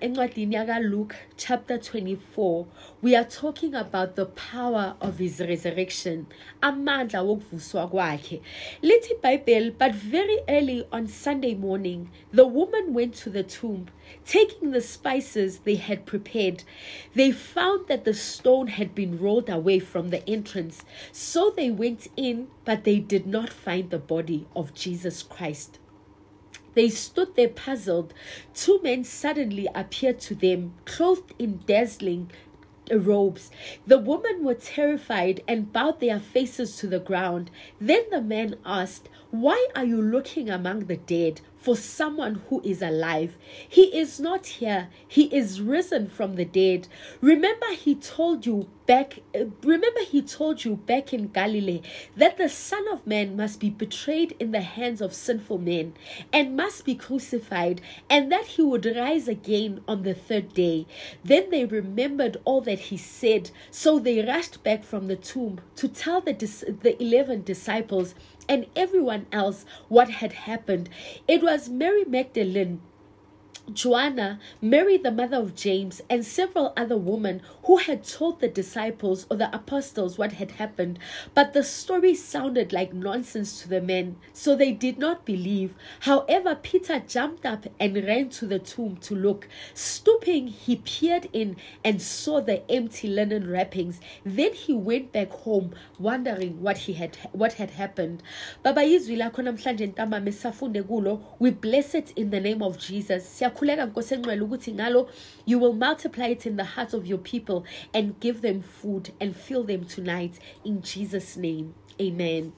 encwadini yakaluke chapter 24 we are talking about the power of his resurrection amandla wokuvuswa kwakhe. Lithi ibhayibheli but very early on sunday morning the woman went to the tomb taking the spices they had prepared. They found that the stone had been rolled away from the entrance. So they went in but they did not find the body of jesus christ they stood there puzzled. Two men suddenly appeared to them, clothed in dazzling robes. The women were terrified and bowed their faces to the ground. Then the man asked, Why are you looking among the dead for someone who is alive? He is not here, he is risen from the dead. Remember, he told you back uh, remember he told you back in Galilee that the son of man must be betrayed in the hands of sinful men and must be crucified and that he would rise again on the third day then they remembered all that he said so they rushed back from the tomb to tell the the 11 disciples and everyone else what had happened. It was Mary Magdalene Joanna, Mary, the mother of James, and several other women who had told the disciples or the apostles what had happened. But the story sounded like nonsense to the men, so they did not believe. However, Peter jumped up and ran to the tomb to look. Stooping, he peered in and saw the empty linen wrappings. Then he went back home, wondering what he had what had happened. Baba izwi lakho namhlanje ntambama safunde kulo. We bless it in the name of Jesus. Ukuthi ngalo you will multiply it in the hearts of your people and give them food and fill them tonight in Jesus name. Amen.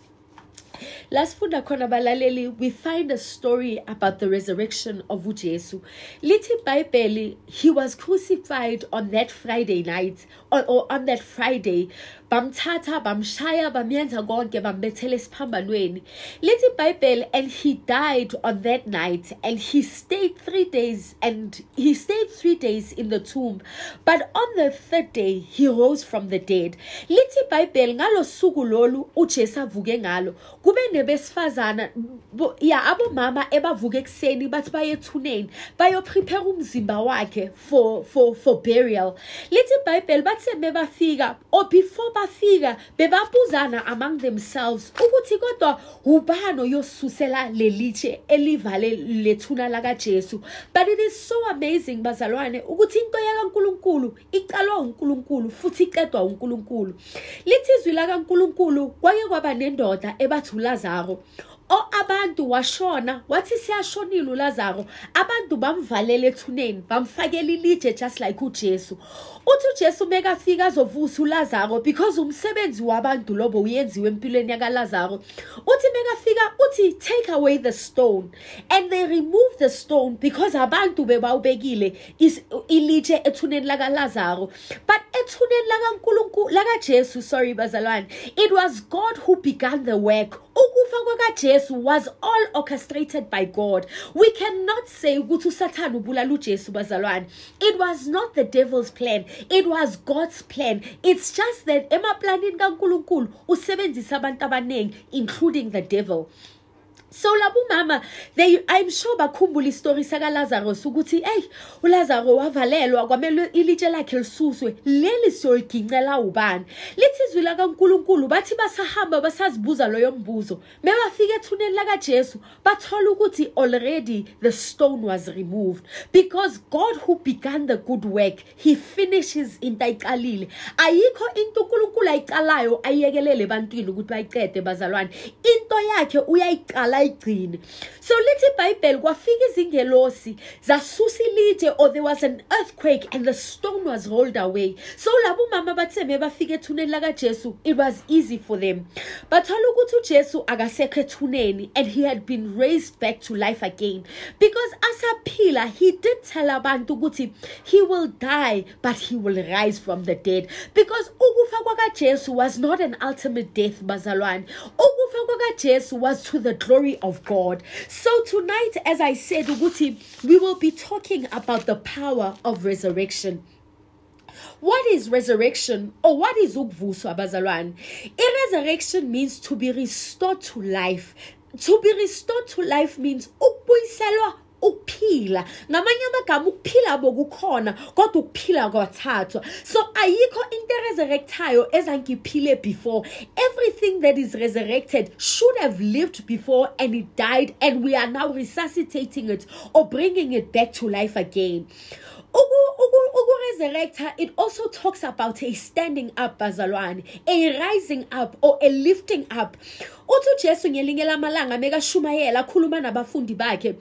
lasifunda khona balaleli we find a story about the resurrection of ujesu lithi ibhayibheli he was crucified on that friday night or, or on that friday bamthatha bamshaya bamenza konke bambethela esiphambanweni. Lithi ibhayibheli and he died on that night and he stayed three days and he stayed three days in the tomb but on the third day he rose from the dead. Lithi ibhayibheli ngalo suku lolu ujesu avuke ngalo kube nebesifazana bo- ya abomama ebavuka ekuseni bathi baye ethuneni bayoprepare umzimba wakhe for, for, for burial. Lithi ibhayibheli bathi sebebafika or before bafika bebabuzana among themselves ukuthi kodwa ubani oyosusela lelitshe elivale lethuna lakajesu. But it is so amazing bazalwane ukuthi into yakankulunkulu iqalwa unkulunkulu futhi iqedwa unkulunkulu. Lithi izwi lakankulunkulu kwake kwaba nendoda ebathi ulazaro o abantu washona wathi siyashonile ulazaro. Abantu bamvalela ethuneni bamfakela ilitshe just like ujesu. Uthi ujesu mekafika azovusa ulazaro because umsebenzi wabantu lobo uyenziwe empilweni yakalazaro. Uthi mekafika uthi take away the stone. And they remove the stone because abantu bebawubekile ilitshe ethuneni lakalazaro. But ethuneni lakankulunkulu lakajesu sorry bazalwane it was god who began the work ukufa kwakajesu was all orchestrated by god. We cannot say ukuthi usathane ubulala ujesu bazalwane. It was not the devil's plan. It was god's plan. It's just that emaplanini kankulunkulu usebenzisa abantu abaningi including the devil so labo mama they i'm sure bakhumbula isitori sakalazarus ukuthi eyi ulazaro wavalelwa kwamele ilitshe lakhe lisuswe. Leli siyoligincela ubani lithi izwi lakankulunkulu bathi basahamba basazibuza loyo mbuzo. Mebafika ethuneni lakajesu bathola ukuthi already the stone was removed. Because god who began the good work he finishes into ayiqalile. Ayikho into unkulunkulu ayiqalayo ayiyekelele ebantwini ukuthi bayiqede bazalwane. Into yakhe uyayiqala ayigcine so lithi ibhayibheli kwafika izingelosi zasusa ilitshe or there was an earthquake and the stone was rolled away. So labo mama batheme bafika ethuneni lakajesu it was easy for them. Bathola ukuthi ujesu akasekho ethuneni and he had been raised back to life again. Because asaphila he did tell abantu ukuthi he will die but he will rise from the dead. Because ukufa kwakajesu was not an ultimate death bazalwane. Ukufa kwakajesu was to the glory of god. So tonight as i said ukuthi we will be talking about the power of resurrection. What is resurrection or what is ukuvuswa bazalwane? I-resurrection means to be restored to life. To be restored to life means ukuphila. Ngamanye amagama ukuphila bokukhona kodwa ukuphila kwathathwa. So ayikho into eresurrectayo ezangiphile before. Everything that is resurrected should have lived before and it died and we are now resuscitating it or bringing it back to life again. Ukuresurrecta it also talks about a standing up bazalwane a rising up or a lifting up. Uthi ujesu ngelinye lamalanga mekashumayela akhuluma nabafundi bakhe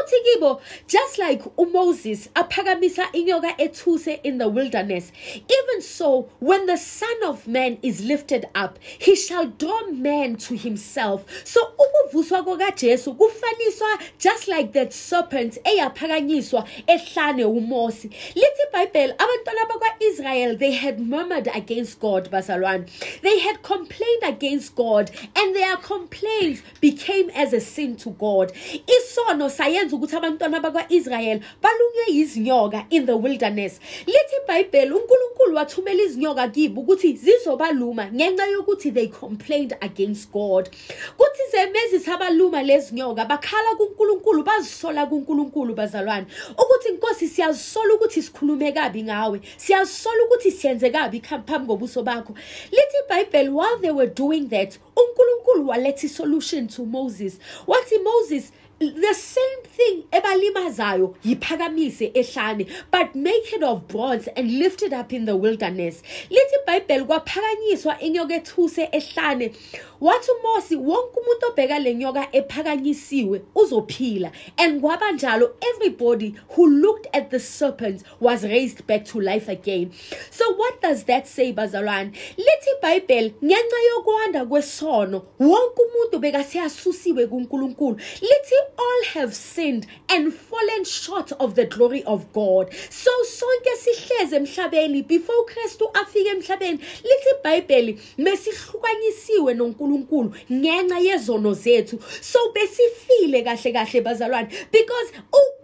uthi kibo just like uMoses aphakamisa inyoka ethuse in the wilderness even so when the son of man is lifted up he shall draw men to himself. So ukuvuswa kukaJesu kufaniswa just like that serpent eyaphakanyiswa ehlane uMosi. Lithi iBhayibheli abantwana bakwaIsrael they had murmured against God bazalwane. They had complained against God and their complaints became as a sin to God. Isono saye yenza ukuthi abantwana bakwa-israyeli balunywe yizinyoka in the wilderness. Lithi ibhayibheli unkulunkulu wathumela izinyoka kibo ukuthi zizobaluma ngenxa yokuthi they complained against god. Kuthi zemezisi abaluma lezi nyoka bakhala kunkulunkulu bazisola kunkulunkulu bazalwane ukuthi inkosi siyazisola ukuthi sikhulume kabi ngawe siyazisola ukuthi siyenze kabi phambi kobuso bakho. Lithi ibhayibheli while they were doing that unkulunkulu waletha isolution to moses. Wathi moses the same thing ebalimazayo yiphakamise ehlane but make it of bronze and lift it up in the wilderness. Lithi ibhayibheli kwaphakanyiswa inyoka ethuse ehlane. Wathi uMosi wonke umuntu obheka le nyoka ephakanyisiwe uzophila. And kwaba njalo everybody who looked at the serpent was raised back to life again. So what does that say bazalwane? Lithi iBhayibheli ngenxa yokwanda kwesono wonke umuntu bekaseyasusiwe kuNkulunkulu. Lithi all have sinned and fallen short of the glory of God. So sonke sihleze emhlabeni before uKristu afike emhlabeni lithi iBhayibheli mesihlukanyisiwe noNkulunkulu ngenxa yezono zethu. So besifile kahle kahle bazalwane because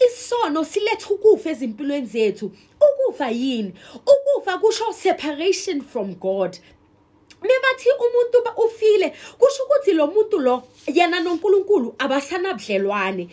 isono siletha ukufa ezimpilweni zethu. Ukufa yini? Ukufa kusho separation from God. Mebathi umuntu ufile kusho ukuthi lo muntu lo yena noNkulunkulu abasanabudlelwane.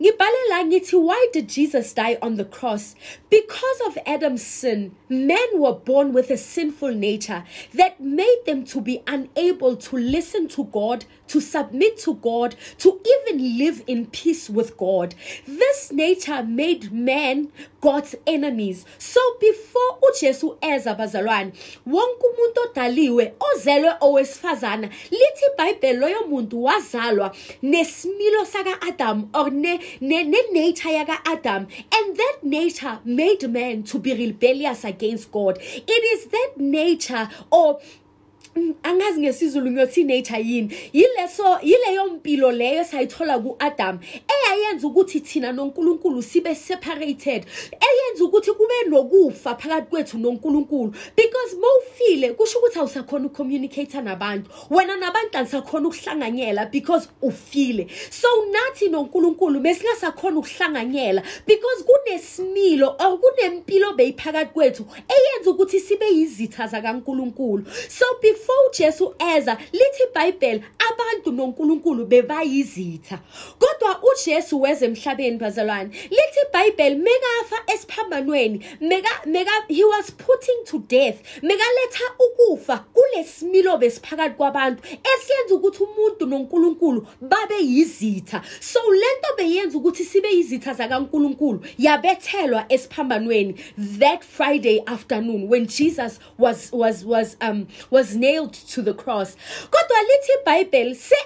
Why did Jesus die on the cross? Because of Adam's sin men were born with a sinful nature that made them to be unable to listen to God to submit to God to even live in peace with God. This nature made men God's enemies. So before uJesu eza bazalwane wonke umuntu odaliwe ozelwe owesifazana lithi iBhayibheli loyo muntu wazalwa nesimilo saka Adam or ne ne-nature yaka-adam and that nature made man to be rebellious against god. It is that nature or angazi ngesizulu ngiyothi nature yini. Yileso yileyo mpilo leyo sayithola ku-adam eyayenza ukuthi thina nonkulunkulu sibe separated eyenza ukuthi kube nokufa phakathi kwethu nonkulunkulu. Because mawufile kusho ukuthi awusakhona ukucommunicate nabantu. Wena nabantu anisakhona ukuhlanganyela because ufile. So nathi nonkulunkulu mesingasakhona ukuhlanganyela because kunesimilo or kunempilo beyiphakathi kwethu eyenza ukuthi sibe yizitha zakankulunkulu. So before before uJesu eza lithi iBhayibheli abantu noNkulunkulu bebayizitha. Kodwa uJesu weze emhlabeni bazalwane lithi iBhayibheli mekafa esiphambanweni meka meka he was putting to death mekaletha ukufa kulesimilo besiphakathi kwabantu esiyenza ukuthi umuntu noNkulunkulu babe yizitha. So lento beyenza ukuthi sibe yizitha zakaNkulunkulu yabethelwa esiphambanweni that Friday afternoon when Jesus was was was um was nailed to the cross. Kodwa lithi iBhayibheli se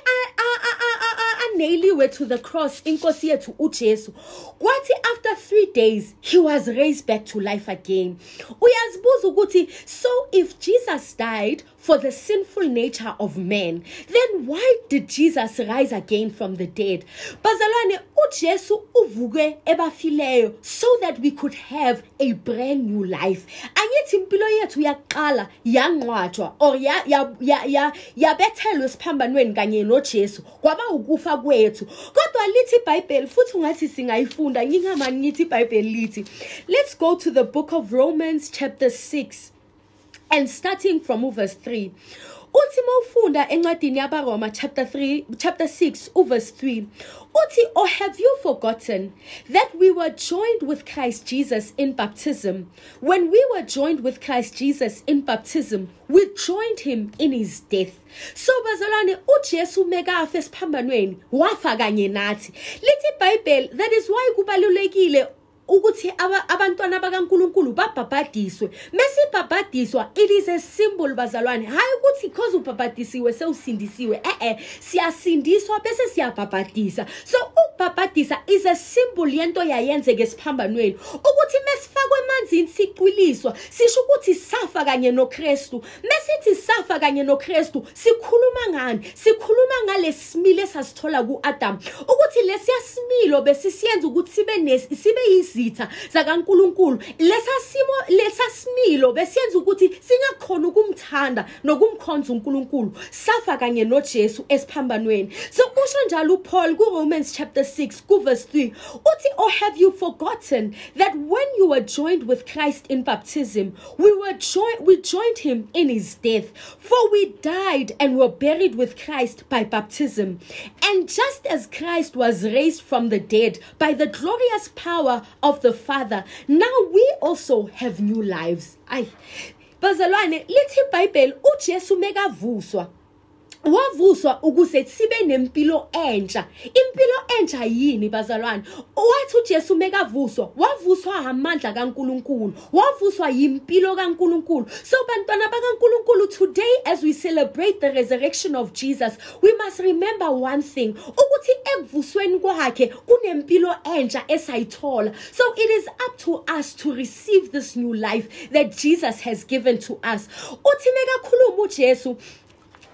anailiwe to the cross inkosi yethu uJesu. Kwathi after 3 days he was raised back to life again. Uyazibuza ukuthi so if Jesus died for the sinful nature of man. Then why did Jesus rise again from the dead? Bazalwane uJesu uvuke ebafileyo so that we could have a brand new life. Angithi impilo yethu yaqala yanqwatshwa or ya ya ya yabethelwe esiphambanweni kanye noJesu kwaba ukufa kwethu. Kodwa lithi iBhayibheli futhi ungathi singayifunda ngingamani ngithi iBhayibheli lithi let's go to the book of Romans chapter 6 and starting from verse 3 uthi mawufunda encwadini yabaroma chapter 3 chapter 6 uverse 3 uthi or have you forgotten that we were joined with Christ Jesus in baptism? When we were joined with Christ Jesus in baptism we joined him in his death. So bazalwane uJesu mekafa esiphambanweni wafa kanye nathi. Lithi iBhayibheli that is why kubalulekile ukuthi abantwana bakaNkuluNkulu babhabhadiswe. Mesibhabhadiswa it is a symbol bazalwane. Hayi ukuthi because ubhabhadisiwe sewusindisiwe eh eh siyasindiswa bese siyabhabhadisa. So ukubhabhadisa is a symbol yento yayenzeke esiphambanweni ukuthi mesifakwe emanzini siqiliswa sisho ukuthi safa kanye noKristu. Mesithi safa kanye noKristu sikhuluma ngani? Sikhuluma ngalesimilo esasithola kuAdam. Ukuthi lesiya similo besisiyenza ukuthi sibe sibe izitha zakaNkuluNkulu. Lesasimo lesasimilo besiyenza ukuthi singakhona ukumthanda nokumkhonza uNkulunkulu. Safa kanye noJesu esiphambanweni. So usho njalo uPaul kuRomans chapter 6 kuverse 3 uthi or have you forgotten that when you were joined with Christ in baptism we were joined we joined him in his death? For we died and were buried with Christ by baptism. And just as Christ was raised from the dead by the glorious power of the Father, now we also have new lives. Ay. Bazalwane, lithi iBhayibheli uJesu mekavuswa wavuswa ukuze sibe nempilo entsha. Impilo entsha yini bazalwane? Wathi uJesu mekavuswa wavuswa amandla kaNkuluNkulu wavuswa yimpilo kaNkuluNkulu. So bantwana bakaNkuluNkulu today as we celebrate the resurrection of Jesus we must remember one thing ukuthi ekuvusweni kwakhe kunempilo entsha esayithola. So it is up to us to receive this new life that Jesus has given to us. Uthi mekakhuluma uJesu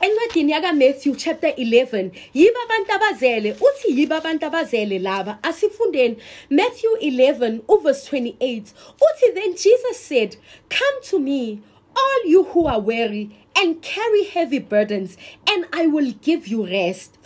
encwadini yakaMatthew chapter 11 yiba abantu abazele uthi yiba abantu abazele laba asifundeni. Matthew 11 uverse 28 uthi then Jesus said come to me all you who are weary and carry heavy burdens and I will give you rest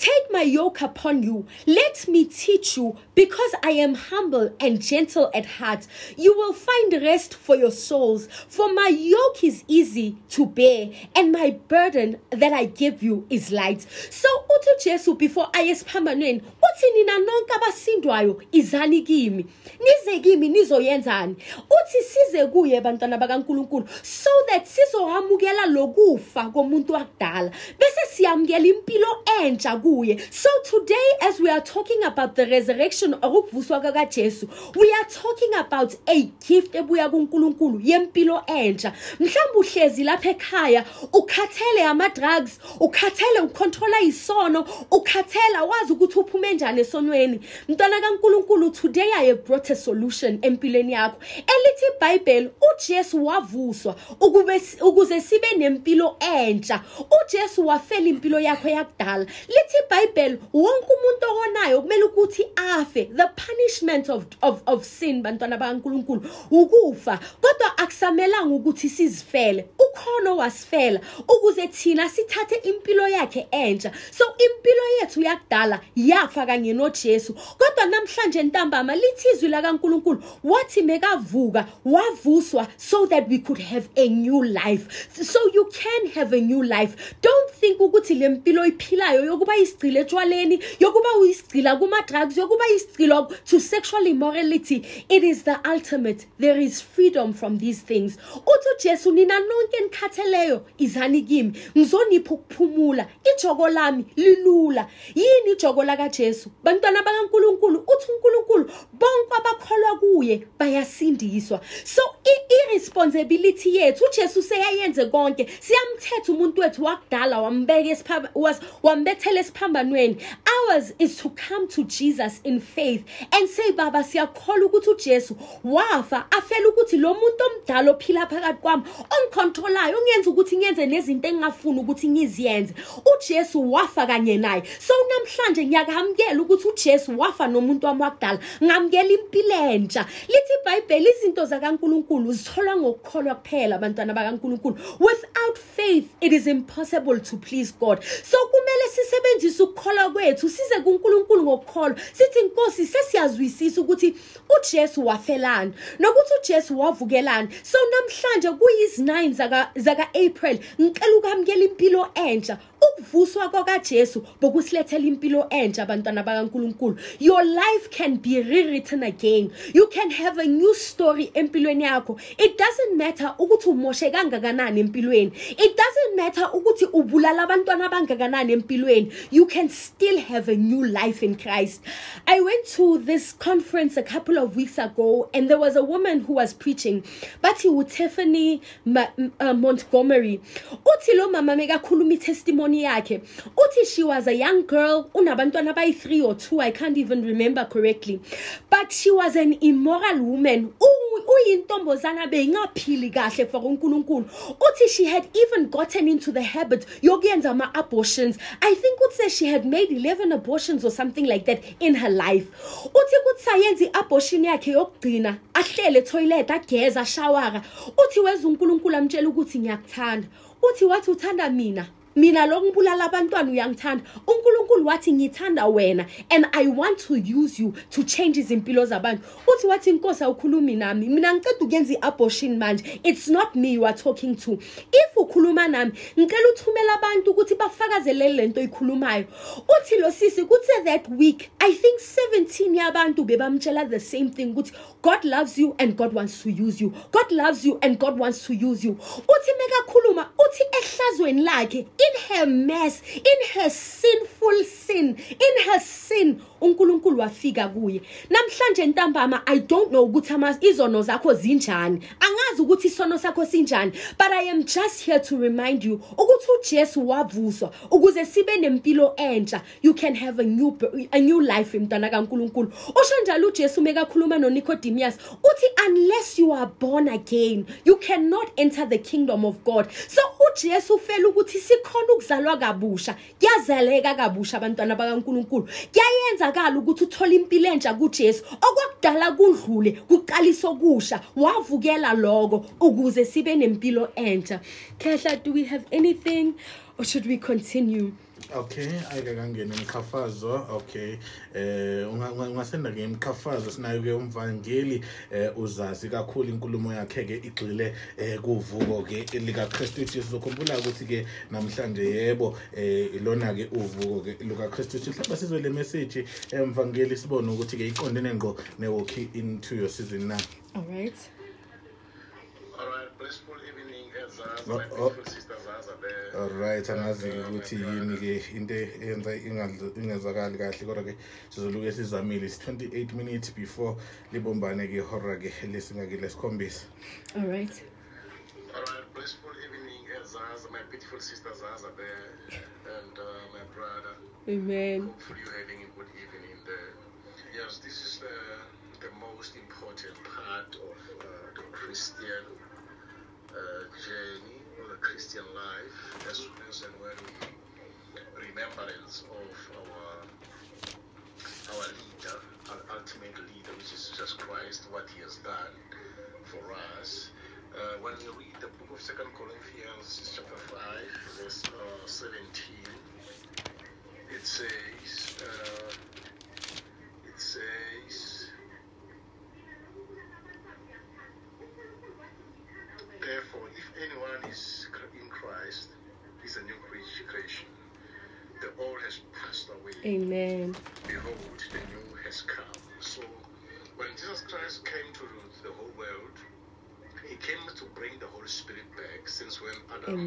Take my yoke upon you. Let me teach you, because I am humble and gentle at heart. You will find rest for your souls. For my yoke is easy to bear, and my burden that I give you is light. So uthi Jesu before ayesiphambanweni uthi nina nonke abasindwayo izani kimi nize kimi nizoyenzani uthi size kuye bantwana bakaNkuluNkulu so that sizohamukela lokufa komuntu wakudala bese siyamukela impilo entsha kuye. So today as we are talking about the resurrection okuvuswa kaJesu we are talking about a gift ebuya kuNkulunkulu yempilo entsha. Mhlawumbe uhlezi lapha ekhaya ukhathele ama drugs ukhathele ukontrola isono ukhathela wazi ukuthi uphume njani esonweni. Mntwana kaNkulunkulu today i have brought a solution empilweni yakho. Elithi iBhayibheli uJesu wavuswa ukube ukuze sibe nempilo entsha. uJesu wafela impilo yakho yakudala. Lithi iBhayibheli wonke umuntu ohonayo kumele ukuthi afe. The punishment of of of sin bantwana bakaNkuluNkulu ukufa. Kodwa akusamelanga ukuthi sizifele. Ukhono wasifela ukuze thina sithathe impilo yakhe entsha. So impilo yethu yakudala yafa kanye noJesu. Kodwa namhlanje ntambama lithizwi lakaNkuluNkulu wathi mekavuka wavuswa so that we could have a new life. So you can have a new life. Don't think ukuthi lempilo iphilayo yokuba isigcile etshwaleni yokuba uyisigcila kuma drugs yokuba isigcila to sexual immorality it is the ultimate. There is freedom from these things. Uthi uJesu nina nonke nikhatheleyo izani kimi. Ngizonipha ukuphumula. Ijoko lami lilula. Yini ijoko laka Jesu bantwana bakaNkuluNkulu uthi uNkulunkulu bonke abakholwa kuye bayasindiswa. So irresponsibility yethu uJesu seyayenze konke. Siyamthetha umuntu wethu wakudala wambeka esiphaba wambethela esiphambanweni ours is to come to Jesus in faith and say baba siyakholwa ukuthi uJesu wafa afela ukuthi lo muntu omdala ophila phakathi kwami ongicontrolayo ongenza ukuthi ngenze nezinto engingafuni ukuthi ngiziyenze uJesu wafa kanye naye. So namhlanje ngiyakamukela ukuthi uJesu wafa nomuntu wami wakudala. Ngamukela impilo entsha. Lithi iBhayibheli izinto zakaNkuluNkulu zitholwa ngokukholwa kuphela abantwana bakaNkuluNkulu. Without faith it is impossible to please God. So kumele sisebenzise ukukholwa kwethu size kuNkulunkulu ngokukholwa. Sithi inkosi sesiyazwisisa ukuthi uJesu wafelani nokuthi uJesu wavukelani so namhlanje kuyizi9 zaka zaka April ngicela ukamukela impilo entsha ukuvuswa kwakaJesu bokusilethela impilo entsha abantwana bakaNkuluNkulu. Your life can be rewritten again. You can have a new story empilweni yakho. It doesn't matter ukuthi umoshe kangakanani empilweni. It doesn't matter ukuthi ubulala abantwana abangakanani empilweni. You can still have a new life in Christ. I went to this conference a couple of weeks ago and there was a woman who was preaching. Bathi uTiffany Ma uh, Montgomery uthi lo mama mekakhuluma itestimony yakhe. Uthi she was a young girl unabantwana abayi 3 or 2 i can't even remember correctly. But she was an immoral woman. Kahle for uNkulunkulu. She had even gotten into the habit yokuyenza ama abortions i think uthe she had made 11 abortions or something like that in her life. Uthi kuthi sayenza iabortion yakhe yokugcina ahlele toilet ageza shawara uthi weza uNkulunkulu amtshela ukuthi ngiyakuthanda. Uthi wathi uthanda mina mina lo ngibulala abantwana uyangithanda. uNkulunkulu wathi ngithanda wena and I want to use you to change izimpilo zabantu. Uthi wathi inkosi awukhulumi nami. Mina ngicela ukuyenza iabortion manje. It's not me you are talking to. If ukhuluma nami ngicela uthumela abantu ukuthi bafakazele lento oyikhulumayo uthi lo sisi kuthe that week i think 17 yabantu bebamtshela the same thing ukuthi God loves you and God wants to use you. God loves you and God wants to use you. Uthi mekakhuluma uthi ehlazweni lakhe in her mess in her sinful sin in her sin uNkulunkulu wafika kuye. Namhlanje ntambama i don't know ukuthi ama izono zakho zinjani. Angazi ukuthi isono sakho sinjani but i am just here to remind you ukuthi uJesu wavuswa ukuze sibe nempilo entsha. You can have a new a new life mntwana kaNkulunkulu. Usho njalo uJesu mekakhuluma noNicodemus uthi unless you are born again you cannot enter the kingdom of God. So uJesu ufela ukuthi sikhona ukuzalwa kabusha kuyazaleka kabusha abantwana bakaNkulunkulu. Kuyayenza kuyenzakala ukuthi uthole impilo entsha kuJesu. Okwakudala kudlule kuqalisa okusha wavukela lokho ukuze sibe nempilo entsha. Khehla do we have anything or should we continue? okay ayike kangena umkhafazo okay eh ungasenda-ke imkhafazo sinayo-ke umvangeli eh uzazi kakhulu inkulumo yakhe-ke igxile eh kuvuko-ke likakristu jesu. Zokhumbula ukuthi-ke namhlanje yebo eh ilona-ke uvuko-ke lukakristu jesu. Mhlawumbe sizwe le meseji emvangeli sibone ukuthi-ke iqondene ngqo ne-walking into your season na? All right. All right blissful evening. As Oh, my oh. beautiful sisters are there alright angazi ukuthi yini ke into eyenza ingadl- ingezakali kahle kodwa ke sizoluke sizamile. Is 28 minutes before libombane ke ihora ke lesingake lesikhombisa. All right all right blissful evening as my beautiful sisters are there and uh, my brother. Amen. Hopefully you're having a good evening there. Yes this is the the most important part of uh, the christian journey or the christian life as as and when we remembrance of our our leader our ultimate leader which is jesus christ what he has done for us. Uh, when you read the book of second corinthians chapter 5 verse uh, 17 it says, uh, it says, therefore, if anyone is in Christ, is a new creation. The old has passed away. amen Behold, the new has come. So, when Jesus Christ came to the whole world, he came to bring the Holy Spirit back. Since when Adam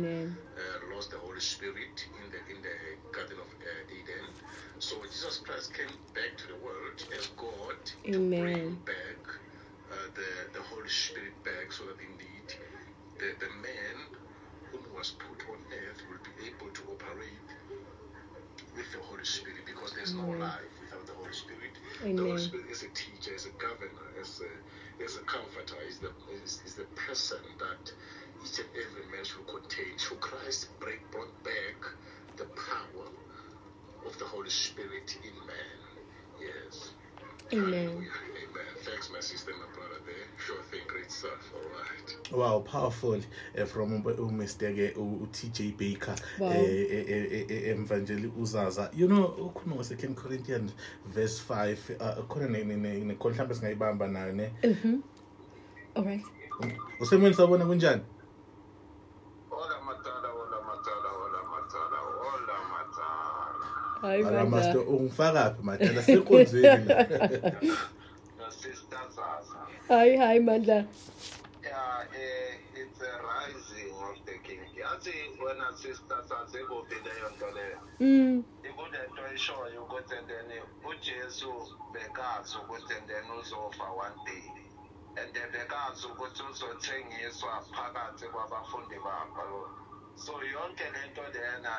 uh, lost the Holy Spirit in the in the Garden of uh, Eden. So Jesus Christ came back to the world as God to bring back uh, the the Holy Spirit back, so that indeed the the man whom was put on earth will be able to operate with the Holy Spirit because there's no life without the Holy Spirit. The Holy Spirit is a teacher, is a governor, is a is a comforter, is the is, is the person that each and every man should contain. So Christ break, brought back the power of the Holy Spirit in man. Yes. Amen. Thanks, my sister, my brother there. Sure thing, great stuff. All right. Wow, powerful uh, from uMr ke uTJ Baker Wow. eh eh, eh, eh, emvangeli uzaza you know ukhuluma ngo 2 Corinthians verse 5 uh, khona ne ne ne ne- khona mhlawumbe singayibamba nayo ne all right usemweni sabona kunjani hayi ala master bandla ungifaka phi madala sekonzeni la The sister Zaza. hayi hayi mandla Yeah, eh, it's a rising of the king. Yazi wena sister Zaza ikuphi leyo nto leyo? mm Ikunento eshoyo ukuthi then uJesu bekazi ukuthi then uzofa one day. And then bekazi ukuthi uzothengiswa phakathi kwabafundi bakhe. So yonke lento lena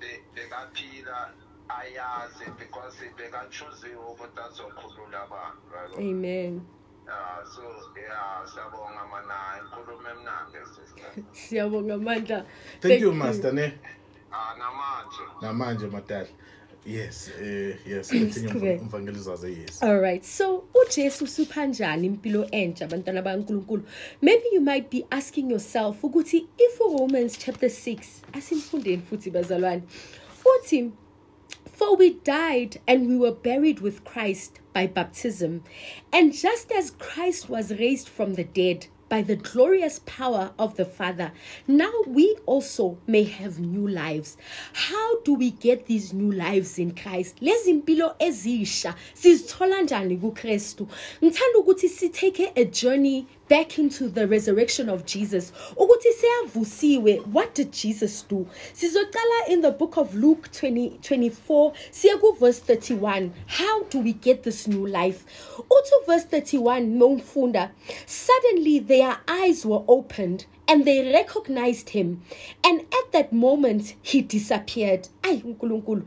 be- bekaphila ayazi because bekachuziwe ukuthi azokhulula abantu. right? amen Yeah, so yeah, siyabonga mana inkulumo emnandi sister. siyabonga mandla thank you master ne Ah namanje. namanje madala yes eh yes continue Siqhubeke. umvangeli uzaza yes All right. So uJesu suphanjani impilo entsha abantwana bakaNkuluNkulu. Maybe you might be asking yourself ukuthi if Romans chapter 6 asimfundeni futhi bazalwane. Uthi For we died and we were buried with Christ by baptism. And just as Christ was raised from the dead by the glorious power of the Father, now we also may have new lives. How do we get these new lives in Christ? Lezi impilo ezisha sizithola njani kuKristu? Ngithanda ukuthi sitake a journey back into the resurrection of Jesus. Ukuthi seyavusiwe, what did Jesus do? Sizoqala in the book of Luke 20, 24, siya ku verse 31. How do we get this new life? Uthi verse 31, mawufunda, suddenly their eyes were opened and they recognized him. And at that moment, he disappeared. Ay, uNkulunkulu.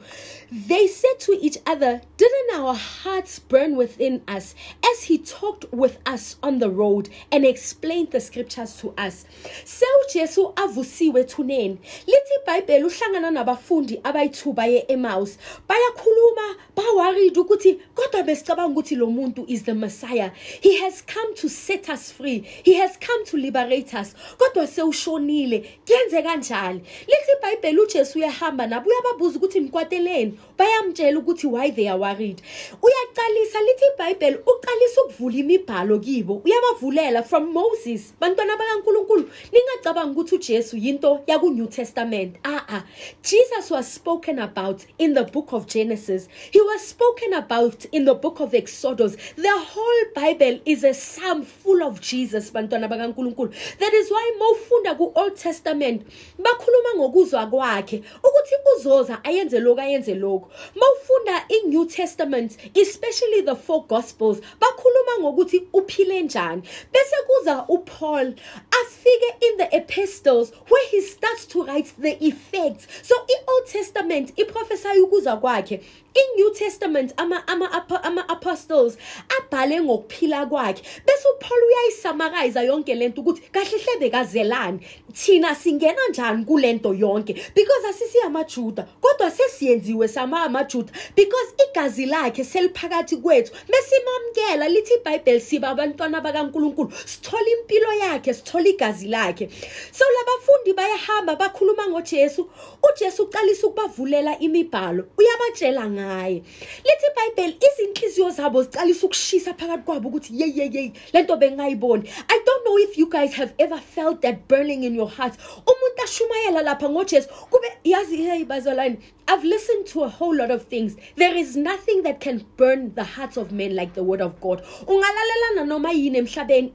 They said to each other, Didn't our hearts burn within us as he talked with us on the road and explained the scriptures to us? Seu Jesu avusiwe thuneni. Lithi iBhayibheli uhlangana nabafundi abayithu baye eMaus. Bayakhuluma, baworried ukuthi kodwa besicabanga ukuthi lo muntu is the Messiah. He has come to set us free. He has come to liberate us. Kodwa sewushonile. Kuyenze kanjani? Lithi iBhayibheli uJesu uyahamba nabo uyababuza ukuthi nikwateleni. Bayamtshela ukuthi why they are worried. Uyaqalisa lithi iBhayibheli uqalisa ukuvula imibhalo kibo. Uyabavulela from Moses. Bantwana bakaNkuluNkulu, ningacabanga ukuthi uJesu yinto yaku New Testament. Ah ah. Jesus was spoken about in the book of Genesis. He was spoken about in the book of Exodus. The whole Bible is a psalm full of Jesus. That is why mawufunda ku Old Testament bakhuluma ngokuzwa kwakhe ukuthi uzoza ayenze lokho ayenze lokho. Mawufunda in New Testament, especially the four gospels, bakhuluma ngokuthi uphile njani. Bese kuza uPaul afike in the epistles where he starts to write the effects. So in Old Testament iprophesy ukuza kwakhe. In New Testament ama ama ama apostles abhale ngokuphila kwakhe. Bese uPaul uyayisummarize yonke lento ukuthi kahle hle bekazelani. Thina singena njani kulento yonke because asisi amaJuda kodwa sesiyenziwe sama amaJuda because igazi lakhe seliphakathi kwethu. Mesimamkela lithi iBhayibheli siba abantwana bakaNkuluNkulu. Sithola impilo yakhe, sithola igazi lakhe. So labafundi bayahamba bakhuluma ngoJesu. uJesu uqalisa ukubavulela imibhalo. Uyabatshela ngaye. Lithi iBhayibheli izinhliziyo zabo ziqalisa ukushisa phakathi kwabo ukuthi yey yey yey lento bengayiboni. I don't know if you guys have ever felt that burning in your heart. Umuntu ashumayela lapha ngoJesu kube yazi hey bazalwane I've listened to a whole lot of things. There is nothing that can burn the hearts of men like the word of God.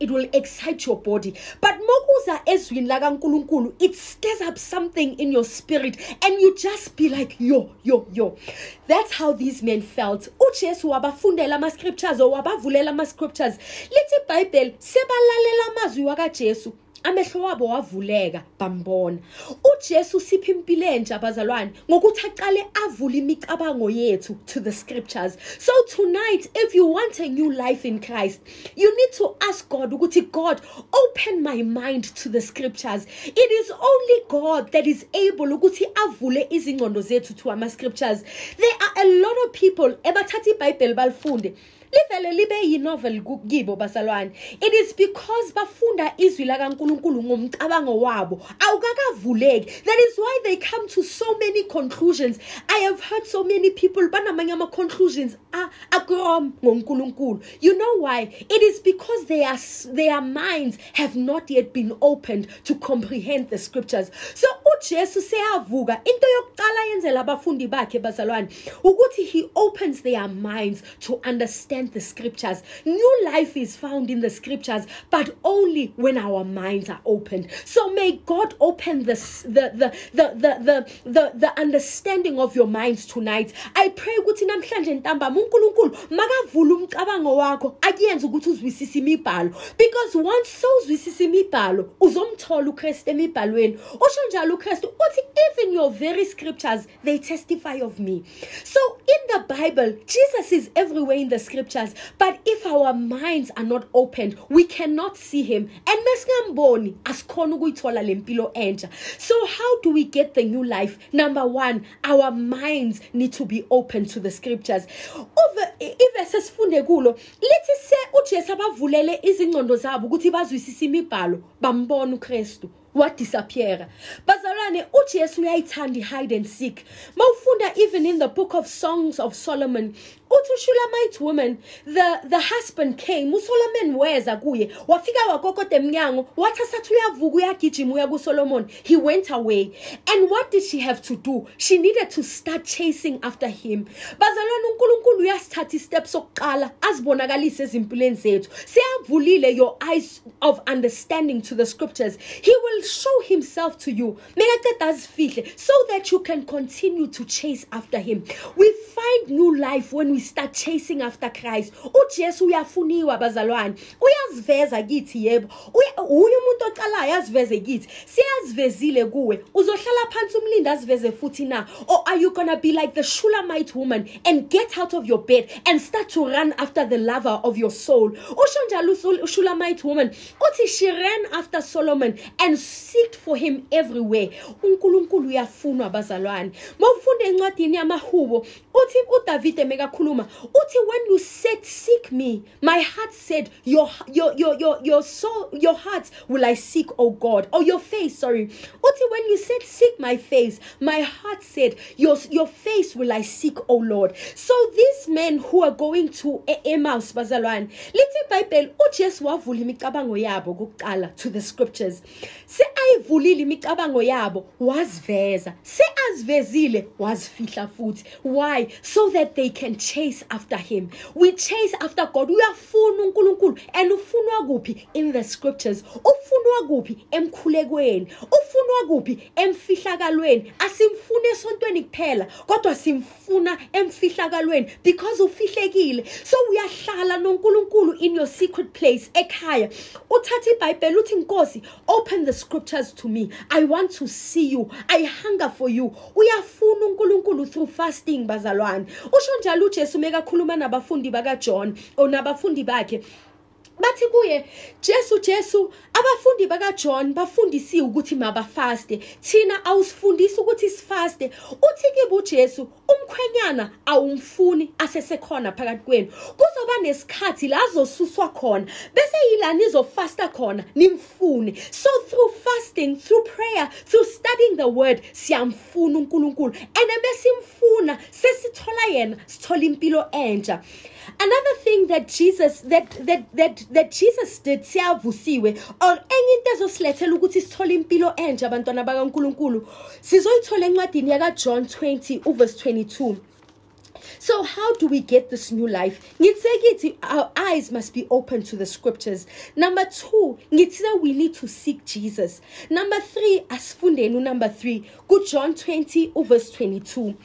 It will excite your body. But mokuza it stirs up something in your spirit and you just be like yo yo yo. That's how these men felt. scriptures scriptures. Amehlo wabo wavuleka bambona. uJesu sipha impilo entsha bazalwane ngokuthi aqale avule imicabango yethu to the scriptures. So tonight if you want a new life in Christ you need to ask God ukuthi God open my mind to the scriptures. It is only God that is able ukuthi avule izingqondo zethu to ama scriptures. There are a lot of people ebathatha iBhayibheli balifunde livele libe yi-novel kibo bazalwane it is because bafunda izwi lakankulunkulu ngomcabango wabo. Awukakavuleki. That is why they come to so many conclusions. I have heard so many people banamanye ama-conclusions a- akrom ngonkulunkulu. You know why? It is because their, s- their minds have not yet been opened to comprehend the scriptures. So ujesu seyavuka. Into yokuqala yenzela abafundi bakhe bazalwane ukuthi he opens their minds to understand the scriptures. New life is found in the scriptures but only when our minds are opened. So may god open this, the, the, the, the, the, the, the understanding of your minds tonight. I pray ukuthi namhlanje ntambama unkulunkulu makavule umcabango wakho akuyenze ukuthi uzwisise imibhalo. Because once sowuzwisisa imibhalo uzomthola ukristu emibhalweni. Usho njalo ukristu uthi even your very scriptures they testify of me. So in the bible jesus is everywhere in the scriptures but if our minds are not opened we cannot see him. And mesingamboni asikhona ukuyithola le mpilo entsha. So how do we get the new life? Number one our minds need to be open to the scriptures. Uve- ivese sifunde kulo lithi se ujesu abavulele izingcondo zabo ukuthi bazwisise imibhalo bambona wadisappeara bazalwane ujesu uyayithanda i-hide and seek. Mawufunda even in the book of songs of solomon uthi ushulamite woman the, the husband came usolomon weza kuye wafika wakokoda emnyango wathi asathi uyavuka uyagijima uya kusolomon. He went away. And what did she have to do? She needed to start chasing after him. Bazalwane unkulunkulu uyasithatha istep sokuqala azibonakalise ezimpilweni zethu. Siyavulile your eyes of understanding to the scriptures. He will show himself to you. So that you can continue to chase after him. We find new life when we start chasing after christ. Na? Or are you gonna be like the shulamite woman and get out of your bed and start to run after the lover of your soul? Usho woman. She ran after solomon and seeked for him everywhere. Unkulunkulu uyafunwa bazalwane mawufunde encwadini yamahubo uthi udavide mekakhuluma uthi when you said seek me my heart said your, your, your, your, your soul your heart will i seek o god or your face sorry. Uthi when you said seek my face my heart said your, your face will i seek o lord so these men who are going to emmaus bazalwane lithi ibhayibheli ujesu wavula imicabango yabo kokuqala to the scriptures se-ayivulile imicabango yabo waziveza. Se-azivezile wazifihla futhi. Why? So that they can chase after him. We chase after god. Uyafuna unkulunkulu and ufunwa kuphi in the scriptures? Ufunwa kuphi emkhulekweni? Ufunwa kuphi emfihlakalweni? Asimfuni esontweni kuphela kodwa simfuna emfihlakalweni because ufihlekile. So uyahlala nonkulunkulu in your secret place ekhaya. Uthatha ibhayibheli uthi nkosi open the scriptures to me. I want to see you. I hunger for you. Uyafuna unkulunkulu through fasting bazalwane. Usho njalo ujesu mekakhuluma nabafundi bakajohn or nabafundi bakhe bathi kuye jesu jesu abafundi bakajohn bafundisiwe ukuthi mabafaste. Thina awusifundisi ukuthi sifaste. Uthi kibe ujesu umkhwenyana awumfuni asesekhona phakathi kwenu. Kuzoba nesikhathi la azosuswa khona bese yila nizofasta khona? Nimfune. So through fasting through prayer through studying the word siyamfuna unkulunkulu. And besimfuna sesithola yena sithola impilo entsha. Another thing that jesus that that that that jesus did siyavusiwe or enye into ezosilethela ukuthi sithole impilo entsha abantwana bakankulunkulu sizoyithola encwadini yakajohn 20 uverse 22 So how do we get this new life? Our eyes must be open to the scriptures. Number 2, ngitse we need to seek Jesus. Number 3, asifundeni number 3, ku John 20 verse 22.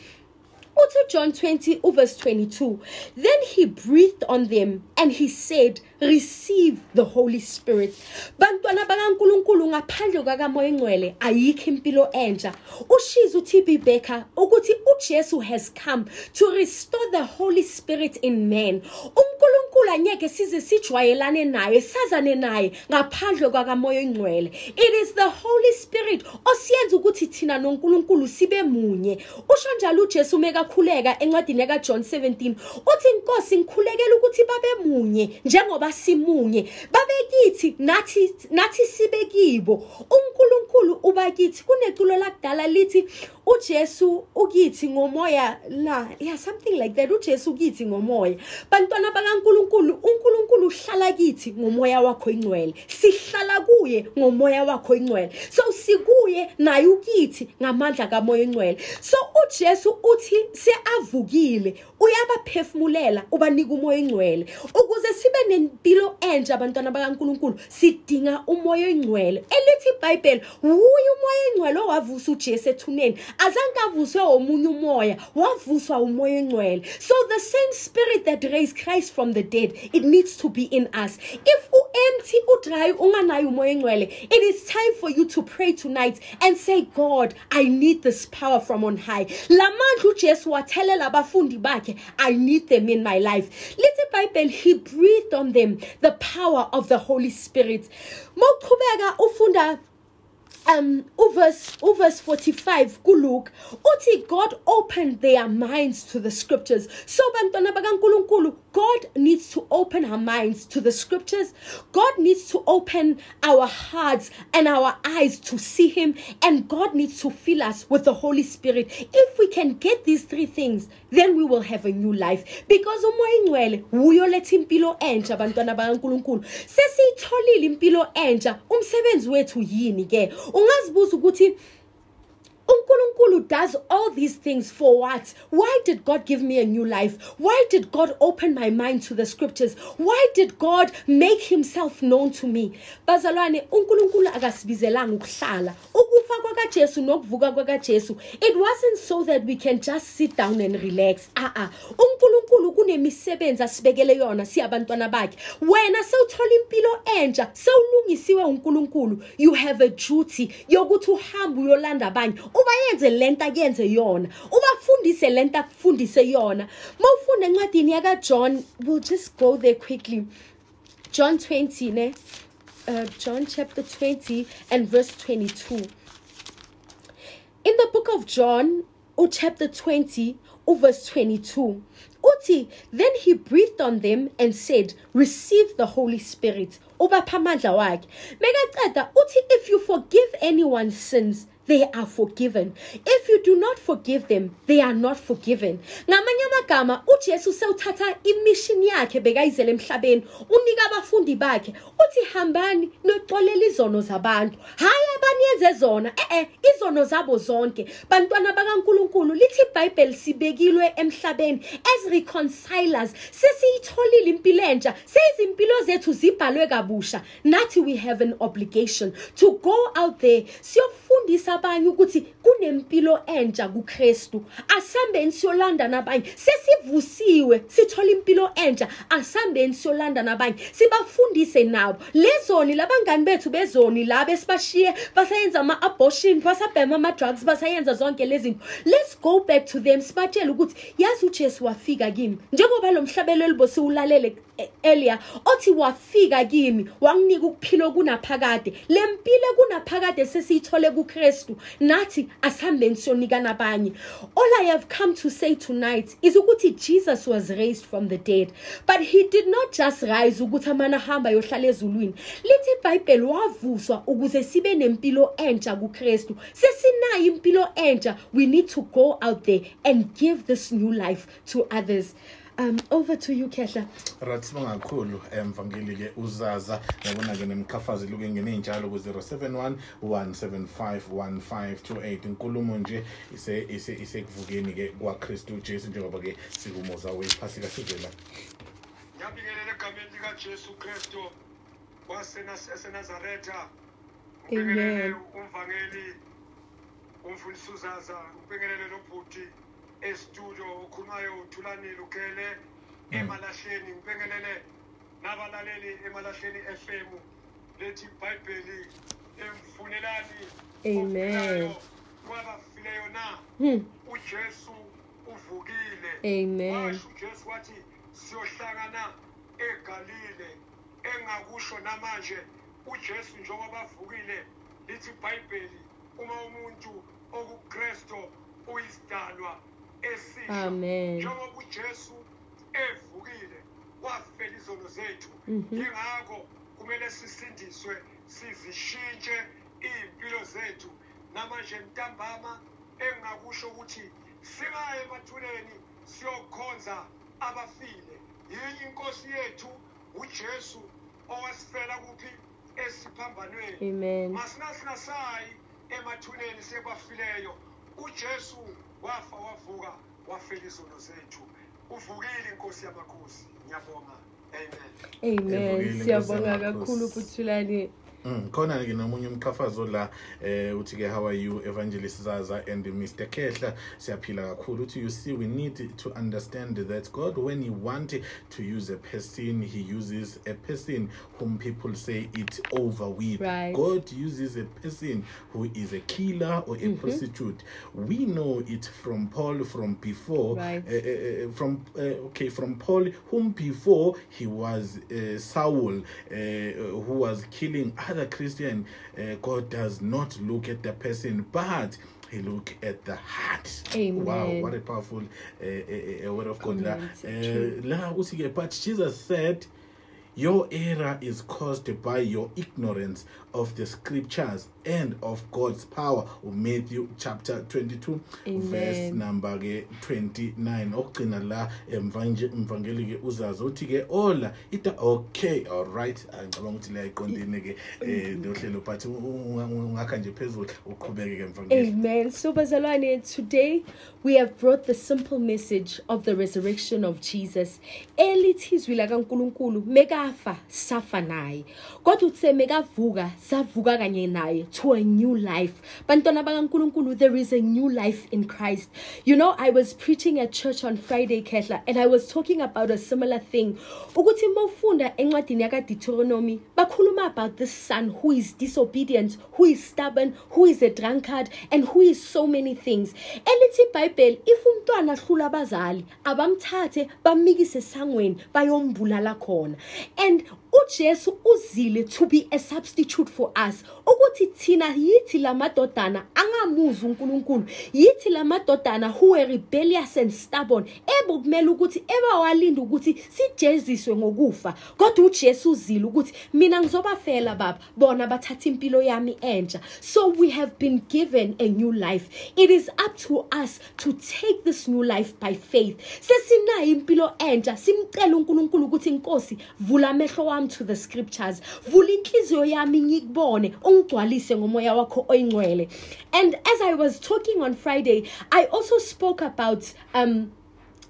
Uthi John 20 verse 22. Then he breathed on them and he said, "Receive the Holy Spirit." Bantwana bakankulunkulu ngaphandle kwakamoya engcwele ayikho impilo entsha ushiza uTB Baker ukuthi uJesu has come to restore the holy spirit in man uNkulunkulu anyeke size sijwayelane naye sazane naye ngaphandle kwakamoya engcwele it is the holy spirit osiyenza ukuthi thina noNkulunkulu sibe munye. Usho njalo uJesu mekakhuleka encwadini yaka John 17 uthi inkosi ngikhulekela ukuthi babe munye njengoba simunye. Babe kithi nathi nathi sibe kibo. uNkulunkulu uba kithi. Kuneculo lakudala lithi uJesu ukithi ngomoya. La yeah something like that. uJesu ukithi ngomoya. Bantwana bakaNkulunkulu uNkulunkulu uhlala kithi ngomoya wakho ingcwele. Sihlala kuye ngomoya wakho ingcwele. So sikuye naye ukithi ngamandla kamoya ingcwele. So uJesu uthi seavukile uyabaphefumulela ubanika umoya ingcwele. Ukuze sibe nempilo entsha abantwana bakaNkulunkulu sidinga umoya ingcwele. Elithi iBhayibheli uye umoya ingcwele owavusa uJesu ethuneni. Azange avuswe omunye umoya wavuswa umoya engcwele so the same spirit that raised Christ from the dead it needs to be in us. If udry unganayo umoya engcwele it is time for you to pray tonight and say God I need this power from on high. Bakhe I need them in my life. Lithi iBhayibheli he breathed on them the power of the Holy Spirit. Mawuqhubeka ufunda um uverse uverse 45 kuluke uthi god opened their minds to the scriptures. So god needs to open our minds to the scriptures. God needs to open our hearts and our eyes to see him and god needs to fill us with the holy spirit. If we can get these three things then we will have a new life. Because umoya ingcwele uyoletha impilo entsha bantwana bakankulunkulu. Sesiyitholile impilo entsha. Umsebenzi wethu yini ke? Ungazibuza ukuthi uNkulunkulu does all these things for what? Why did God give me a new life? Why did God open my mind to the scriptures? Why did God make himself known to me? Bazalwane, uNkulunkulu akasibizelanga ukuhlala. Ukufa kwakaJesu nokuvuka kwakaJesu, it wasn't so that we can just sit down and relax. Ah. uNkulunkulu kunemisebenzi asibekele yona siyabantwana bakhe. Wena sewuthola impilo entsha, sewulungisiwe uNkulunkulu. You have a duty yokuthi uhambe uyolanda abanye. Ubayenze lento akuyenze yona. Ubafundise lento akufundise yona. Mawufunda encwadini yaka John we'll just go there quickly. John 20 ne? Uh, John chapter 20 and verse 22 in the book of John oh, chapter 20 oh, verse 22 uthi then he breathed on them and said receive the holy spirit ubapha amandla wakhe. Mekaceda uthi if you forgive anyone's sins they are forgiven. If you do not forgive them they are not forgiven. Ngamanye amagama uJesu sewuthatha imission yakhe bekayizele emhlabeni unika abafundi bakhe uthi hambani noxolela izono zabantu. Hayi abaniyenze zona. Eh eh izono zabo zonke. Bantwana bakaNkuluNkulu lithi iBhayibheli sibekilwe emhlabeni. As reconcilers sesiyitholile impilo entsha. Seyizimpilo zethu zibhalwe kabusha. Nathi we have an obligation to go out there siyofundisa abanye ukuthi kunempilo entsha kuKristu. Asambeni siyolanda nabanye. Sesivusiwe sithola impilo entsha. Asambeni siyolanda nabanye. Sibafundise nabo lezoni labangani bethu bezoni laba esibashiye basayenza ama abortion basabhema ama drugs basayenza zonke lezi zinto. Let's go back to them. Sibatshele ukuthi yazi uJesu wafika kimi. Njengoba lo mhlabelo elibosiwulalele earlier othi wafika kimi wanginika ukuphila kunaphakade lempilo kunaphakade sesiyithole kuKristu. Nathi asihambeni siyonika nabanye all i have come to say tonight is ukuthi Jesus was raised from the dead but he did not just rise ukuthi amana hamba yohlala ezulwini. Lithi iBhayibheli wavuswa ukuze sibe nempilo entsha kuKristu. Sesinayo impilo entsha we need to go out there and give this new life to others um over to you Kehla right sibonga kakhulu emvangeli ke uzaza. Yabona ke nemkhafazi luke ngene injalo ku 071 175 1528 inkulumo nje ise ise isekuvukeni ke kwaKristu Jesu njengoba ke sikumoza wephasika sivela. Ngiyabingelela egameni likajesu kristu wasenazaretha Amen. ubingelele umvangeli umfundisi uzaza ubingelele nobhuti estudio okhulumayo uthulanile ukhele emalahleni ubingelele nabalaleli emalahleni FM lethi ibhayibheli emfunelani Amen. kwabafileyo na Hmm. ujesu uvukile Amen. washo ujesu wathi siyohlangana egalile engakusho namanje ujesu njengoba avukile lithi ibhayibheli uma umuntu okukristu uyisidalwa Amen. njengoba ujesu evukile wafela izono zethu Mhm. yingakho kumele sisindiswe sizishintshe iy'mpilo zethu namanje ntambama engingakusho ukuthi singaye emathuneni siyokhonza abafile yinye inkosi yethu ujesu owasifela kuphi esiphambanweni Amen. masingasingasayi emathuneni sebafileyo ujesu wafa wavuka wafela izono zethu. Uvukile inkosi yamakhosi. Ngiyabonga. Amen. Amen. Siyabonga kakhulu yamakhosi. Mm, khona ke nomunye umqhafazo la eh uthi ke how are you evangelist Zaza and Mr Kehla siyaphila kakhulu uthi you see we need to understand that God when he want to use a person he uses a person whom people say it over with Right. God uses a person who is a killer or a Mm-hmm. prostitute we know it from Paul from before Right. uh, uh, uh, from uh, okay from Paul whom before he was uh, Saul uh, who was killing other Christian uh, God does not look at the person but he look at the heart Amen. wow what a powerful uh, uh, uh, word of God uh, true. la uthi ke, but Jesus said your error is caused by your ignorance of the scriptures and of God's power. Matthew chapter 22 Amen. verse number ke 29 okugcina la emvanje mvangeli ke uzazi uthi ke ola ita okay all right ngicabanga ukuthi la iqondile ke eh lohlelo but ungakha nje phezulu uqhubeke ke mvangeli Amen. So, Bazalwane, today we have brought the simple message of the resurrection of Jesus. Elithi izwi lakaNkulunkulu mekafa safa naye. Kodwa uthe mekavuka savuka kanye naye to a new life. Bantwana bakaNkulunkulu there is a new life in Christ. You know, I was preaching at church on Friday Kehla and I was talking about a similar thing. Ukuthi mawufunda encwadini yaka Deuteronomy bakhuluma about this son who is disobedient, who is stubborn, who is a drunkard and who is so many things. Elithi iBhayibheli if umntwana ahlula abazali abamthathe bamikise esangweni bayombulala khona. And uJesu uzile to be a substitute for us. Ukuthi thina yithi lamadodana angamuzi uNkulunkulu, yithi lamadodana who were rebellious and stubborn, ebo kumele ukuthi ebawalinda ukuthi sijeziswe ngokufa. Kodwa uJesu uzile ukuthi mina ngizobafela baba, bona bathatha impilo yami entsha. So we have been given a new life. It is up to us to take this new life by faith. Sesinayo impilo entsha, simcela uNkulunkulu ukuthi inkosi vula amehlo wami to the scriptures. Vula inhliziyo yami ngikubone, ungigcwalise ngomoya wakho oyingcwele. And as I was talking on Friday, I also spoke about um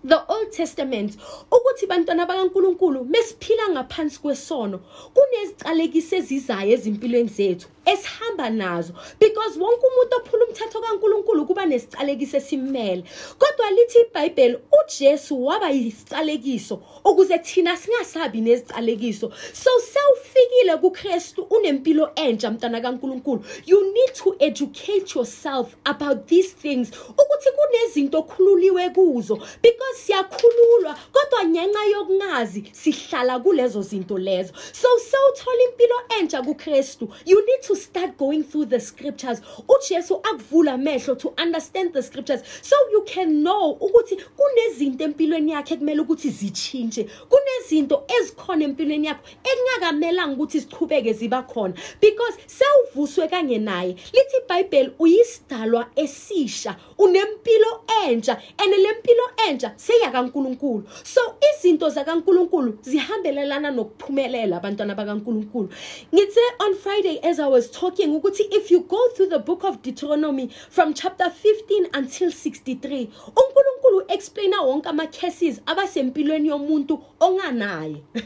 the old testament ukuthi bantwana bakankulunkulu mesiphila ngaphansi kwesono kunezicalekiso ezizayo ezimpilweni zethu esihamba nazo. Because wonke umuntu ophula umthetho kankulunkulu kuba nesicalekiso esimele. Kodwa lithi ibhayibheli ujesu waba yisicalekiso ukuze thina singasabi nezicalekiso. So sewufikile kukristu unempilo entsha mntwana kankulunkulu. You need to educate yourself about these things ukuthi kunezinto okhululiwe kuzo. Because siyakhululwa kodwa ngenxa yokungazi sihlala kulezo zinto lezo. So sewuthola impilo entsha kukristu. You need to start going through the scriptures ujesu akuvula amehlo to understand the scriptures. So you can know ukuthi kunezinto empilweni yakhe kumele ukuthi zitshintshe kunezinto ezikhona empilweni yakho ekungakamelanga ukuthi zichubeke ziba khona. Because sewuvuswe kanye naye. Lithi ibhayibheli uyisidalwa esisha unempilo entsha and le mpilo entsha seyakankulunkulu. So izinto zakankulunkulu zihambelelana nokuphumelela abantwana bakankulunkulu. Ngithe on friday as i was talking ukuthi if you go through the book of deuteronomy from chapter 15 until 63 unkulunkulu explaina wonke ama-cases abasempilweni yomuntu onganaye.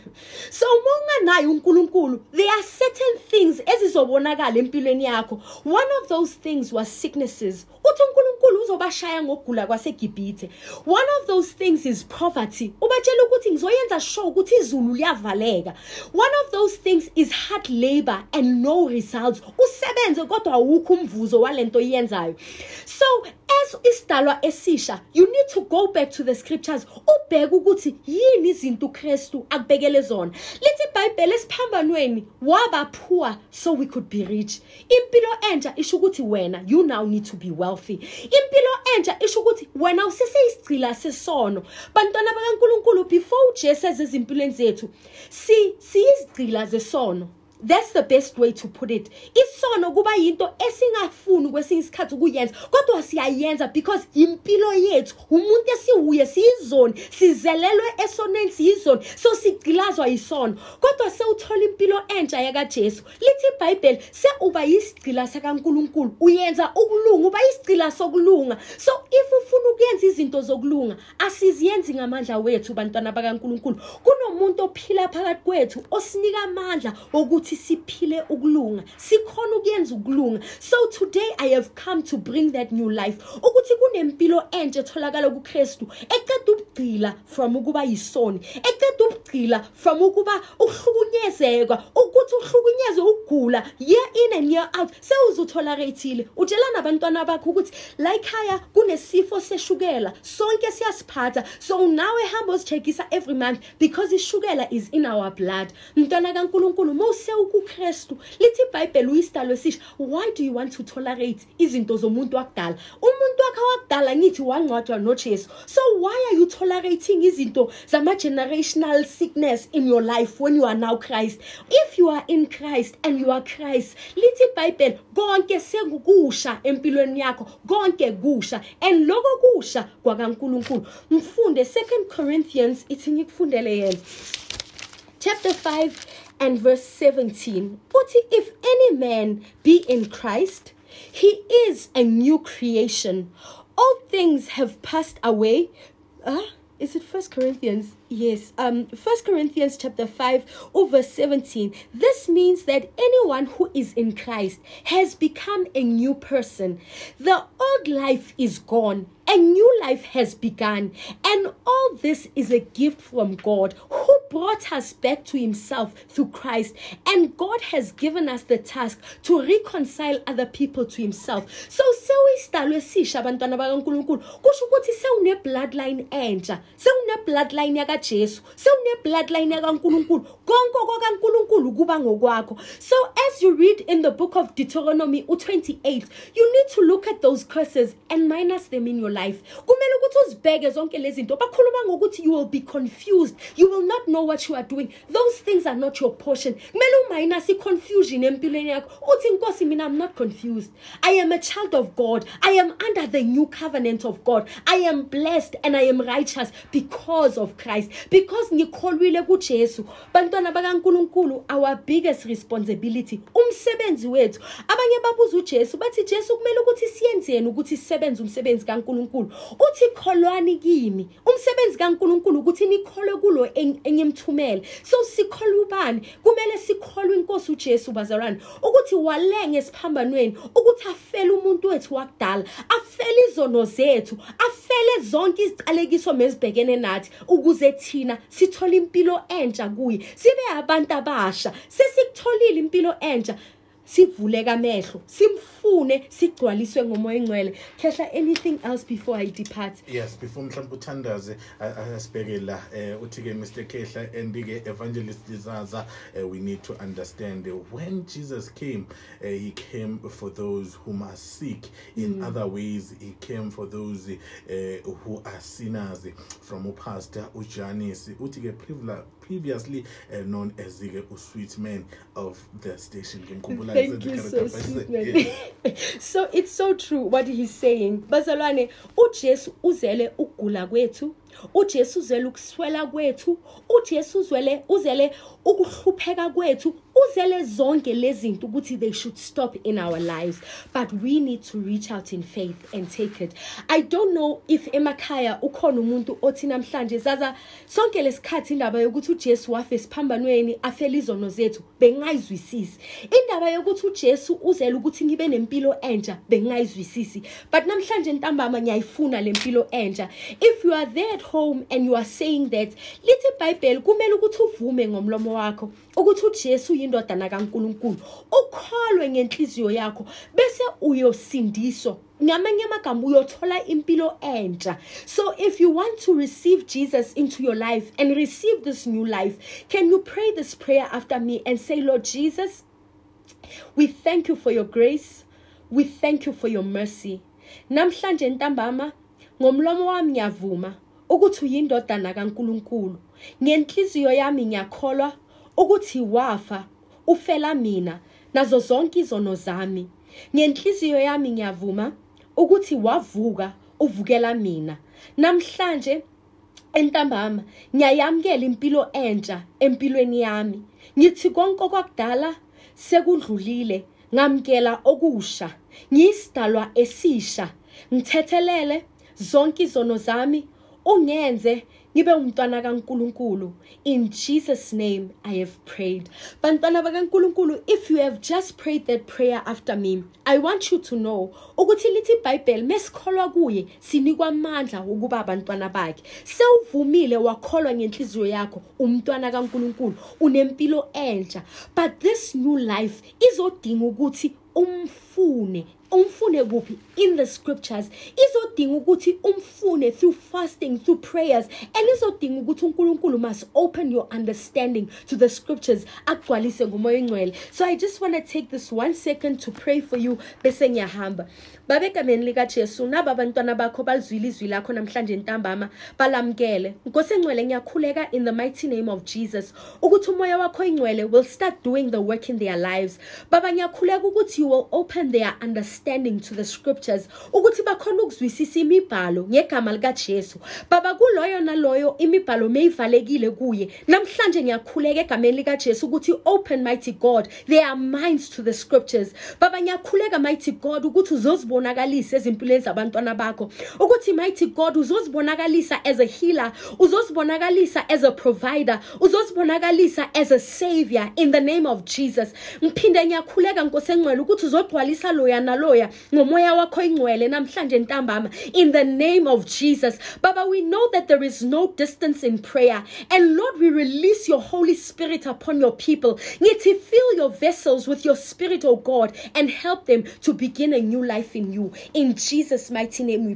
So uma unganaye unkulunkulu there are certain things ezizobonakala empilweni yakho. One of those things was sicknesses. Uthi unkulunkulu uzobashaya ngokugula kwasegibhithe. One of those things is poverty. Ubatshela ukuthi ngizoyenza sure ukuthi izulu liyavaleka. One of those things is hard labor and no results usebenze kodwa awukho umvuzo walento oyenzayo. So as isidalwa esisha you need to go back to the scriptures ubheke ukuthi yini izinto uKristu akubekele zona. Lithi iBhayibheli esiphambanweni waba poor so we could be rich. Impilo entsha isho ukuthi wena you now need to be wealthy. Impilo entsha isho ukuthi wena useseyisigcila sesono. Bantwana bakaNkuluNkulu before uJesu ezimpilweni zethu si siyizigcila zesono. That's the best way to put it. Isono kuba yinto esingafuni kwesinye isikhathi ukuyenza kodwa siyayenza because impilo yethu umuntu esiwuye siyizoni sizelelwe esoneni siyizoni so sigcilazwa yisono. Kodwa sewuthola impilo entsha yakaJesu lithi iBhayibheli se uba yisigcila sakaNkuluNkulu uyenza ukulunga uba yisigcila sokulunga. So if ufuna ukuyenza izinto zokulunga asiziyenzi ngamandla wethu bantwana bakaNkuluNkulu. Kunomuntu ophila phakathi kwethu osinika amandla ukuthi siphile ukulunga sikhona ukuyenza ukulunga. So today i have come to bring that new life. Ukuthi kunempilo entsha etholakala kuKristu eqeda ukugcila from ukuba yisoni eqeda ukugcila from ukuba ukuhlukunyezeka ukuthi uhlukunyezwe ukugula year in and year out. Sewuzutoleratile utshela nabantwana bakho ukuthi la ekhaya kunesifo seshukela sonke siyasiphatha. So nawe hamba uzicheckisa every month because ishukela is in our blood. Mntwana kaNkuluNkulu mose ukuKristu lithi iBhayibheli uyisitalo why do you want to tolerate izinto zomuntu wakudala? Umuntu wakhe wakudala ngithi wangcwatshwa noJesu. So why are you tolerating izinto zama generational sickness in your life when you are now Christ? If you are in Christ and you are Christ lithi iBhayibheli konke sekukusha empilweni yakho konke kusha. And lokho kusha kwakaNkuluNkulu. Mfunde 2 Corinthians ithi ngikufundele yena. Chapter 5 and verse 17 uthi if any man be in Christ? He is a new creation. All things have passed away. Uh, is it first corinthians yes um first corinthians chapter 5 oh, verse 17 this means that anyone who is in christ has become a new person. The old life is gone. A new life has begun. And all this is a gift from god who brought us back to himself through christ. And god has given us the task to reconcile other people to himself. So sewisidalwe esisha abantwana bakankulunkulu. Kusho ukuthi sewune bloodline entsha. Sewune bloodline yakajesu sewune bloodline yakankulunkulu. Konke kwakankulunkulu kuba ngokwakho. So as you read in the book of deuteronomy u-28 you need to look at those curses and minus them in your life. Kumele ukuthi uzibheke zonke lezi zinto bakhuluma ngokuthi you will be confused. You will not know what you are doing. Those things are not your portion. Kumele uminus i-confusion empilweni yakho. Uthi nkosi mina i'm not confused. I am a child of god. I am under the new covenant of god. I am blessed and i am righteous because of christ because ngikholwile kujesu bantwana bakankulunkulu our biggest responsibility umsebenzi wethu. Abanye babuza ujesu bathi jesu kumele ukuthi siyenzeni ukuthi sisebenze umsebenzi kankulunkulu. Uthi kholwani kimi. Umsebenzi kankulunkulu ukuthi nikholwe kulo eng- engimthumele. So sikholwa ubani? Kumele sikholwe inkosi ujesu bazalwane. Ukuthi walenga esiphambanweni ukuthi afele umuntu wethu wakudala afele izono zethu afele zonke iziqalekiso mezibhekene nathi ukuze thina sithole impilo entsha kuye sibe abantu abasha sesikutholile impilo entsha. Sivuleka amehlo simfune sigcwaliswe ngomoya engcwele. Khehla anything else before i depart. Yes before mhlawumbe uthandaze asibheke la um uthi-ke mr kehla and-ke evangelist lizaza uh, we need to understand uh, when jesus came uh, he came for those whom are sick. In other ways he came for those uh, who are sinners. From upastor ujanis uthi-ke previously uh, known as ke usweet man of the station Thank you so by sweet, man. Yeah. so it's so true what he's saying bazalwane ujesu uzele ukugula kwethu ujesu uzele ukuswela kwethu ujesu uzele uzele ukuhlupheka kwethu uzele zonke lezi zinto ukuthi they should stop in our lives but we need to reach out in faith and take it. I don't know if emakhaya ukhona umuntu othi namhlanje zaza sonke lesikhathi indaba yokuthi uJesu wafe siphambanweni afela izono zethu bengayizwisisi. Indaba yokuthi uJesu uzela ukuthi ngibe nempilo entsha bengayizwisisi. But namhlanje ntambama ngiyayifuna lempilo entsha. If you are there at home and you are saying that lithi iBhayibheli kumele ukuthi uvume ngomlomo wakho ukuthi uJesu uyindodana kaNkuluNkulu ukholwe ngenhliziyo yakho bese uyosindiswa. Ngamanye amagama uyothola impilo entsha. So if you want to receive jesus into your life and receive this new life can you pray this prayer after me and say lord jesus we thank you for your grace. We thank you for your mercy. Namhlanje ntambama ngomlomo wami ngiyavuma ukuthi uyindodana kaNkuluNkulu. Ngenhliziyo yami ngiyakholwa ukuthi wafa. Ufela mina nazo zonke izono zami. Ngenhliziyo yami ngiyavuma ukuthi wavuka uvukela mina. Namhlanje entambama ngiyayamkela impilo entsha empilweni yami. Ngithi konke kwakudala sekudlulile ngamkela okusha. Ngiyisidalwa esisha. Ngithethelele zonke izono zami. Ungenze ngibe umntwana kaNkuluNkulu. In Jesus name I have prayed. Bantwana bakaNkuluNkulu if you have just prayed that prayer after me I want you to know ukuthi lithi iBhayibheli mesikholwa kuye sinikwa amandla ukuba abantwana bakhe. Sewuvumile wakholwa ngenhliziyo yakho umntwana kaNkuluNkulu unempilo entsha. But this new life izodinga ukuthi umfune umfune kuphi in the scriptures. Izodinga ukuthi umfune through fasting through prayers and izodinga ukuthi uNkulunkulu must open your understanding to the scriptures agcwalise ngomoya ingcwele so i just want to take this one second to pray for you bese ngiyahamba. Babegameni likaJesu naba abantwana bakho balizwile izwi lakho namhlanje ntambama balamkele Nkosi engcwele ngiyakhuleka in the mighty name of Jesus. Ukuthi umoya wakho ingcwele will start doing the work in their lives. Baba ngiyakhuleka ukuthi you will open their understanding to the scriptures ukuthi bakhona ukuzwisisa imibhalo ngegama likaJesu. Baba kuloyo naloyo imibhalo meyivalekile kuye. Namhlanje ngiyakhuleka egameni likaJesu ukuthi open mighty God their minds to the scriptures. Baba ngiyakhuleka mighty God ukuthi uzozibonakalisa ezimpilweni zabantwana bakho. Ukuthi mighty God uzozibonakalisa as a healer uzozibonakalisa as a provider uzozibonakalisa as a savior in the name of Jesus. Ngiphinde ngiyakhuleka nkosi engcwele ukuthi uzogcwalisa loya naloya ngomoya wakho ingcwele namhlanje ntambama. In the name of Jesus. Baba we know that there is no distance in prayer. And lord we release your holy spirit upon your people. Ngithi fill your vessels with your spirit oh god and help them to begin a new life in you. In Jesus mighty name we